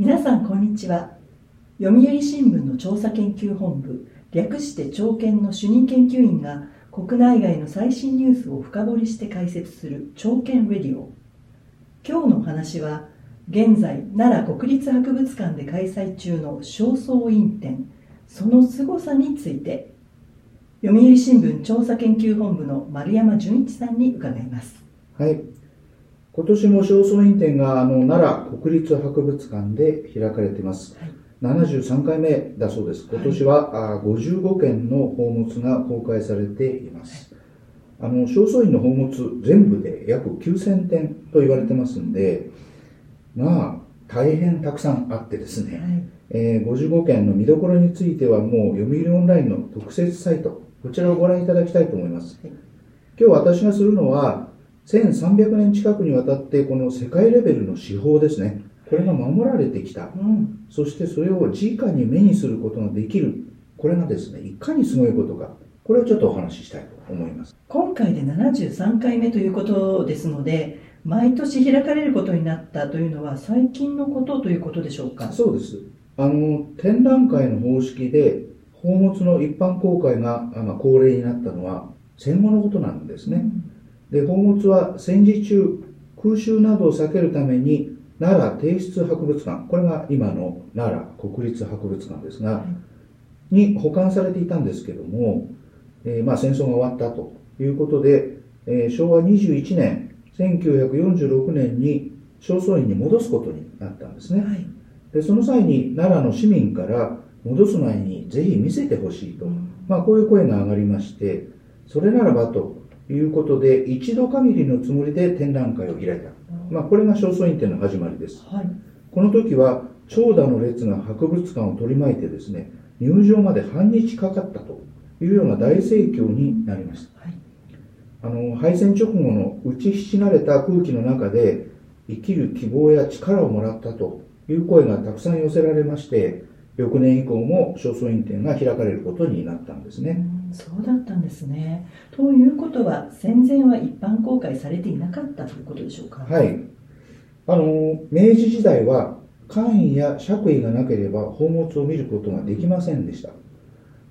皆さんこんにちは。読売新聞の調査研究本部略して朝研の主任研究員が国内外の最新ニュースを深掘りして解説する朝研レディオ。今日のお話は現在奈良国立博物館で開催中の正倉院展その凄さについて読売新聞調査研究本部の丸山純一さんに伺います。はい。今年も正倉院展があの奈良国立博物館で開かれています、はい。73回目だそうです。今年は、はい、55件の宝物が公開されています。あの、正倉院の宝物全部で約9000点と言われてますんで、まあ、大変たくさんあってですね、はい、えー、55件の見どころについてはもう読売オンラインの特設サイト、こちらをご覧いただきたいと思います。はい、今日私がするのは、1300年近くにわたってこの世界レベルの手法ですね。これが守られてきた、うん、そしてそれを直に目にすることができる。これがですねいかにすごいことか。これをちょっとお話ししたいと思います。今回で73回目ということですので毎年開かれることになったというのは最近のことということでしょうか？そうです。あの展覧会の方式で宝物の一般公開が恒例になったのは戦後のことなんですね、うん、で宝物は戦時中空襲などを避けるために奈良帝室博物館、これが今の奈良国立博物館ですが、に保管されていたんですけども、えー、まあ戦争が終わったということで、えー、昭和21年、1946年に正倉院に戻すことになったんですね。はい、でその際に奈良の市民から戻す前にぜひ見せてほしいと、うん、まあこういう声が上がりまして、それならばということで、一度限りのつもりで展覧会を開いた。まあ、これが正倉院展の始まりです。はい、この時は、長蛇の列が博物館を取り巻いてですね、入場まで半日かかったというような大盛況になりました。はい、あの敗戦直後の打ちひしがれた空気の中で、生きる希望や力をもらったという声がたくさん寄せられまして、翌年以降も正倉院展が開かれることになったんですね。そうだったんですね。ということは、戦前は一般公開されていなかったということでしょうか？はい。あの、明治時代は、官位や爵位がなければ宝物を見ることができませんでした。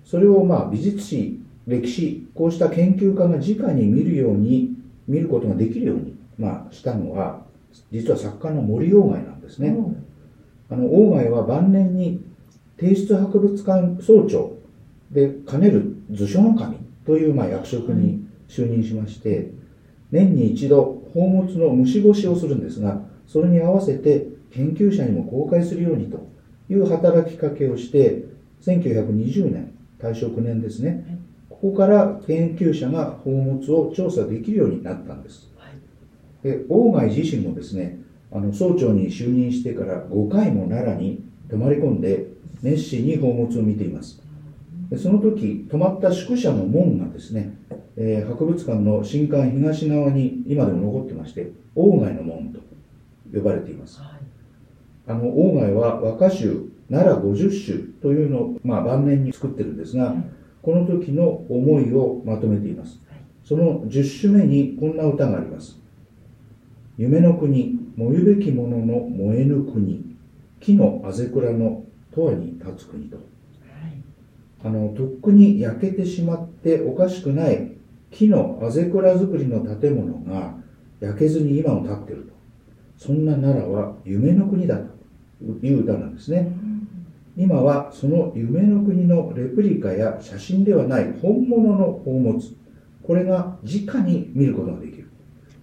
それをまあ美術史、歴史、こうした研究家が直に見るように、見ることができるように、まあ、したのは、実は作家の森鴎外なんですね。あの、鴎外は晩年に帝室博物館総長で兼ねる図書の神というまあ役職に就任しまして、年に一度宝物の虫干しをするんですが、それに合わせて研究者にも公開するようにという働きかけをして、1920年、大正9年ですね、ここから研究者が宝物を調査できるようになったんです。で鴎外自身もですね、あの総長に就任してから5回も奈良に泊まり込んで熱心に宝物を見ています。その時、泊まった宿舎の門がですね、えー、博物館の新館東側に今でも残ってまして、鴎外の門と呼ばれています。はい、あの、鴎外は和歌集、奈良五十首というのを、まあ、晩年に作ってるんですが、はい、この時の思いをまとめています。その10首目にこんな歌があります。夢の国、燃ゆべきものの燃えぬ国、木のあぜくらの永遠に立つ国と、はい、あのとっくに焼けてしまっておかしくない木のあぜくら作りの建物が焼けずに今も立っていると。そんな奈良は夢の国だという歌なんですね、うん、今はその夢の国のレプリカや写真ではない本物の宝物。これが直に見ることができる。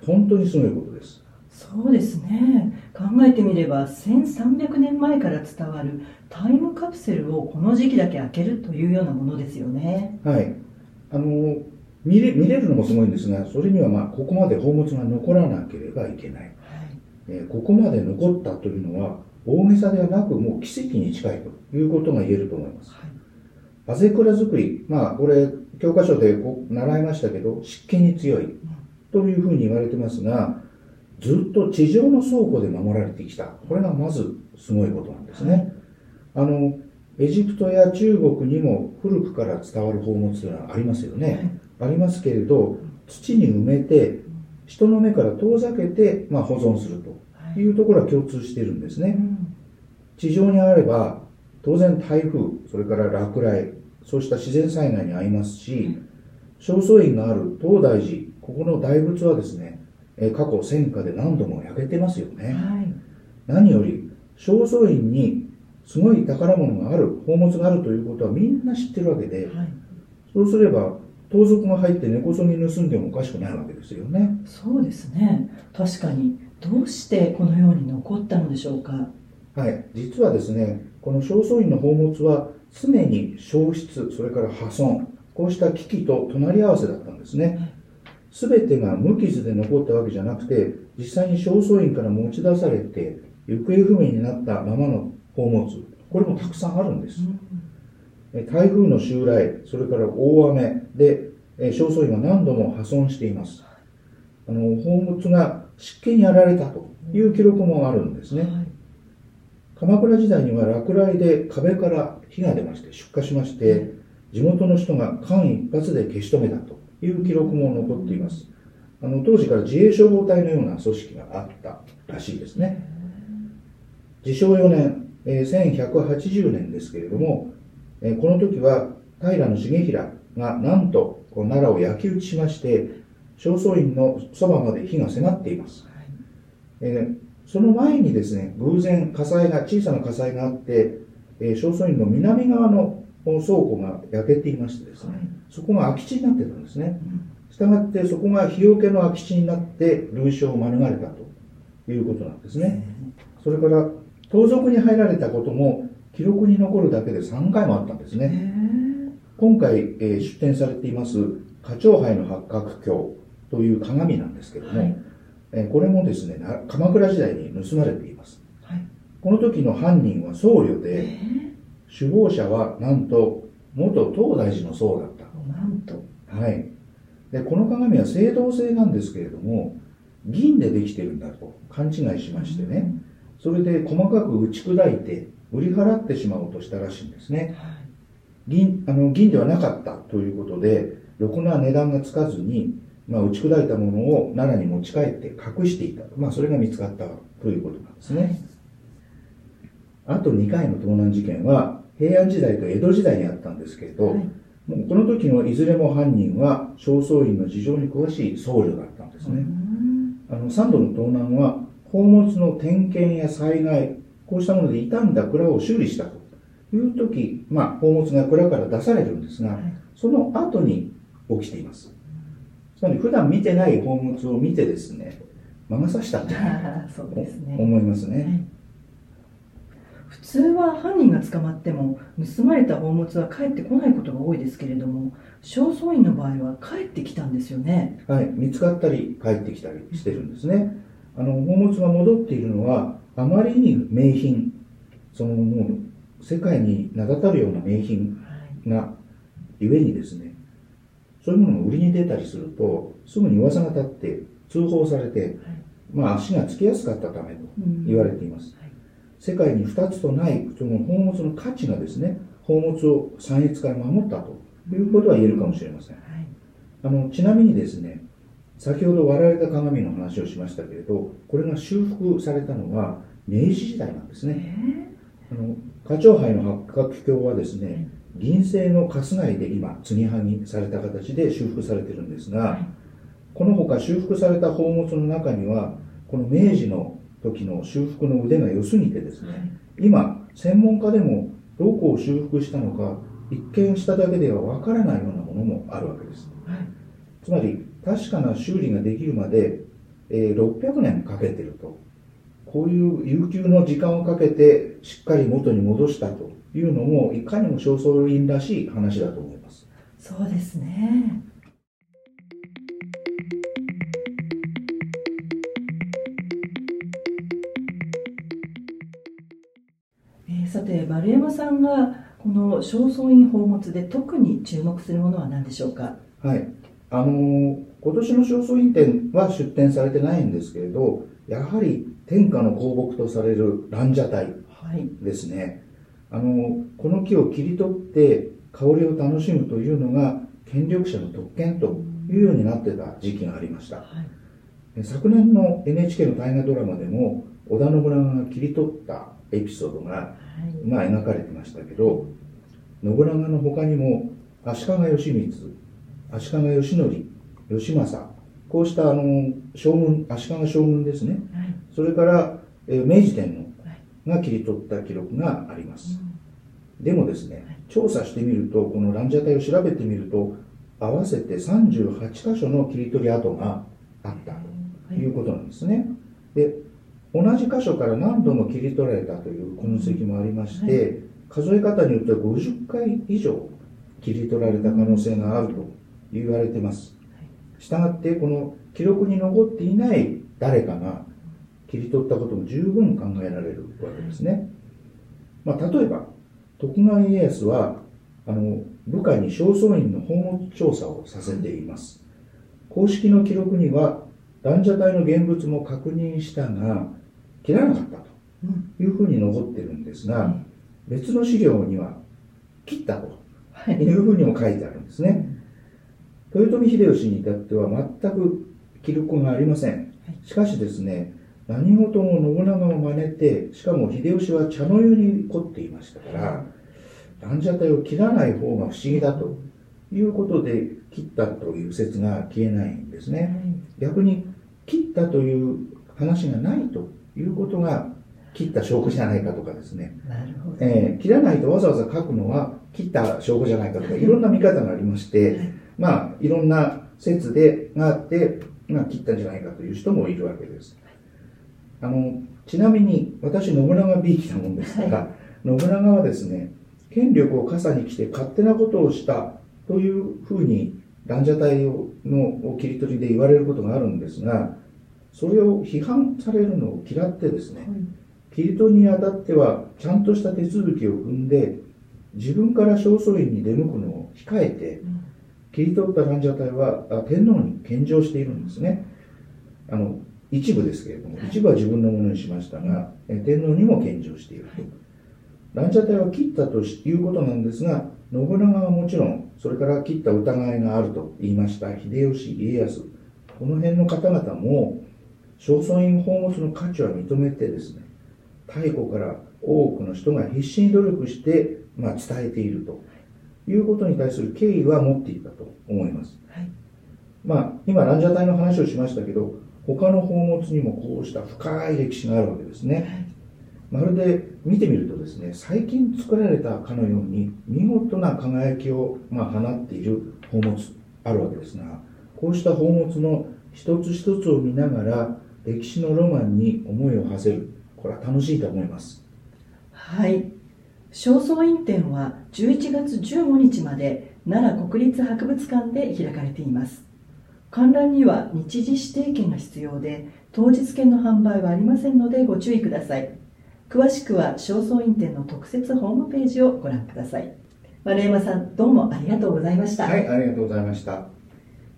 本当にすごいことです。そうですね考えてみれば1300年前から伝わるタイムカプセルをこの時期だけ開けるというようなものですよね。はい。あの見れ見れるのもすごいんですがそれにはまあここまで宝物が残らなければいけない、はい。えー、ここまで残ったというのは大げさではなくもう奇跡に近いということが言えると思います、はい、アゼクラ作りまあこれ教科書でこ習いましたけど湿気に強いというふうに言われてますがずっと地上の倉庫で守られてきた。これがまずすごいことなんですね。あの、エジプトや中国にも古くから伝わる宝物というのはありますよね。ありますけれど、土に埋めて、人の目から遠ざけて、まあ、保存するというところは共通しているんですね。地上にあれば当然台風それから落雷そうした自然災害に遭いますし正倉院がある東大寺ここの大仏はですねえ過去戦火で何度も焼けてますよね、はい。何より正倉院にすごい宝物がある宝物があるということはみんな知ってるわけではい。そうすれば盗賊が入って根こそぎ盗んでもおかしくないわけですよね。そうですね。確かに。どうしてこのように残ったのでしょうか？はい。実はですねこの正倉院の宝物は常に消失それから破損こうした危機と隣り合わせだったんですね全てが無傷で残ったわけじゃなくて実際に正倉院から持ち出されて行方不明になったままの宝物これもたくさんあるんです。え台風の襲来それから大雨でえ正倉院は何度も破損しています。あの宝物が湿気にやられたという記録もあるんですね、はい。鎌倉時代には落雷で壁から火が出まして出火しまして地元の人が間一髪で消し止めたという記録も残っています。あの当時から自衛消防隊のような組織があったらしいですね。自称4年、えー1180年ですけれども、えーこの時は平重衡がなんとこう奈良を焼き討ちしまして正倉院のそばまで火が迫っています。えーその前にですね、偶然火災が、小さな火災があって、えー、正倉院の南側のの倉庫が焼けていましてですね、そこが空き地になってたんですね。したがってそこが日よけの空き地になって類焼を免れたということなんですね。それから、盗賊に入られたことも記録に残るだけで3回もあったんですへね。ー今回、えー出展されています花鳥杯の八角鏡という鏡なんですけども、はい。えーこれもですねな鎌倉時代に盗まれています。はい。この時の犯人は僧侶え。で首謀者はなんと元東大寺の僧だっーなんと。たはい。でこの鏡は青銅製なんですけれども銀でできてるんだと勘違いしましてね。それで細かく打ち砕いて売り払ってしまおうとしたらしいんですね。はい。銀あの銀ではなかったということでろくな値段がつかずに、まあ、打ち砕いたものを奈良に持ち帰って隠していた、まあ、それが見つかったということなんですね、あと2回の盗難事件は平安時代と江戸時代にあったんですけれど、はい。もうこの時のいずれも犯人は正倉院の事情に詳しい僧侶だったんですうね、ん。あの3度の盗難は宝物の点検や災害こうしたもので傷んだ蔵を修理したという時、まあ、宝物が蔵から出されるんですが、はい。その後に起きています。つまり普段見てない宝物を見てですね魔が差したと ね。思いますね、はい普通は犯人が捕まっても盗まれた宝物は帰ってこないことが多いですけれども正倉院の場合は帰ってきたんですよねはい、見つかったり帰ってきたりしてるんですね。あの宝物が戻っているのはあまりに名品、そのもう世界に名だたるような名品がゆえにですね、そういうものが売りに出たりするとすぐに噂が立って通報されて、まあ足がつきやすかったためと言われています。はい世界に2つとないその宝物の価値がですね、宝物を散逸から守ったということは言えるかもしれません。はい。あのちなみにですね先ほど割られた鏡の話をしましたけれどこれが修復されたのは明治時代なんですえねー。あの花鳥杯の八角鏡はですね銀製の春日井で今継ぎはぎされた形で修復されてるんですが、はい。この他修復された宝物の中にはこの明治の時の修復の腕が良すぎてですね今専門家でもどこを修復したのか一見しただけではわからないようなものもあるわけです。はい。つまり確かな修理ができるまで、えー600年かけてると。こういう悠久の時間をかけてしっかり元に戻したというのもいかにも正倉院らしい話だと思います。そうですねーさて丸山さんがこの正倉院宝物で特に注目するものは何でしょうか？はい。あのー今年の正倉院展は出展されてないんですけれどやはり天下の香木とされる蘭奢待はい。ですね。あのこの木を切り取って香りを楽しむというのが権力者の特権というようになってた時期がありました。はい。昨年の NHK の大河ドラマでも織田信長が切り取ったエピソードが、はい。まあ、描かれてましたけど信長の他にも足利義満足利義則義政こうしたあの将軍足利将軍ですね。はい。それから、えー明治天はい。皇が切り取った記録があります。でもですね調査してみるとこのランジャタイを調べてみると合わせて38箇所の切り取り跡があったということなんですね。で同じ箇所から何度も切り取られたという痕跡もありまして、数え方によっては50回以上切り取られた可能性があると言われてます。したがってこの記録に残っていない誰かが切り取ったことも十分考えられるわけですね。まあ、例えば徳川家康はあの部下に正倉院の宝物調査をさせています。公式の記録にはランジャタイの現物も確認したが切らなかったうんというふうに残ってるんですが、うん別の資料には切ったとはいいうふうにも書いてあるんですね。豊臣秀吉に至っては全く記録がありません。しかしですね、何事も信長を真似て、しかも秀吉は茶の湯に凝っていましたから、ランジャタイを切らない方が不思議だということで切ったという説が消えないんですね。逆に切ったという話がないということが切った証拠じゃないかとかですね、なるほど。えー切らないとわざわざ書くのは切った証拠じゃないかとかい。ろんな見方がありまして、まあいろんな説でがあって、まあ、切ったんじゃないかという人もいるわけです。あのちなみに私信長びいきなもんですから、信長はですね権力を傘に来て勝手なことをしたというふうにランジャタイをの切り取りで言われることがあるんですがそれを批判されるのを嫌ってですね切り取りにあたってはちゃんとした手続きを踏んで自分から正倉院に出向くのを控えて切り取ったランジャタイはあ天皇に献上しているんですね。あの一部ですけれども一部は自分のものにしましたがえ天皇にも献上していると。ランジャタイは切ったということなんですが信長はもちろんそれから切った疑いがあると言いました秀吉家康この辺の方々も正倉院宝物の価値は認めてですね太古から多くの人が必死に努力して、まあ、伝えているということに対する敬意は持っていたと思います。はいまあ、今、ランジャタイの話をしましたけど、他の宝物にもこうした深い歴史があるわけですね。まるで見てみるとですね、最近作られたかのように見事な輝きを、まあ、放っている宝物あるわけですが、こうした宝物の一つ一つを見ながら歴史のロマンに思いを馳せる。これは楽しいと思います。はい正倉院展は11月15日まで奈良国立博物館で開かれています観覧には日時指定券が必要で当日券の販売はありませんのでご注意ください詳しくは正倉院展の特設ホームページをご覧ください。丸山さんどうもありがとうございました、はい、ありがとうございました。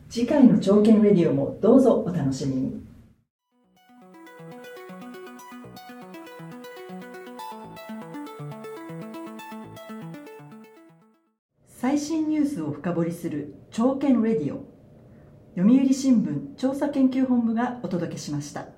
次回の朝見レディオもどうぞお楽しみに。最新ニュースを深掘りする朝見レディオ。読売新聞調査研究本部がお届けしました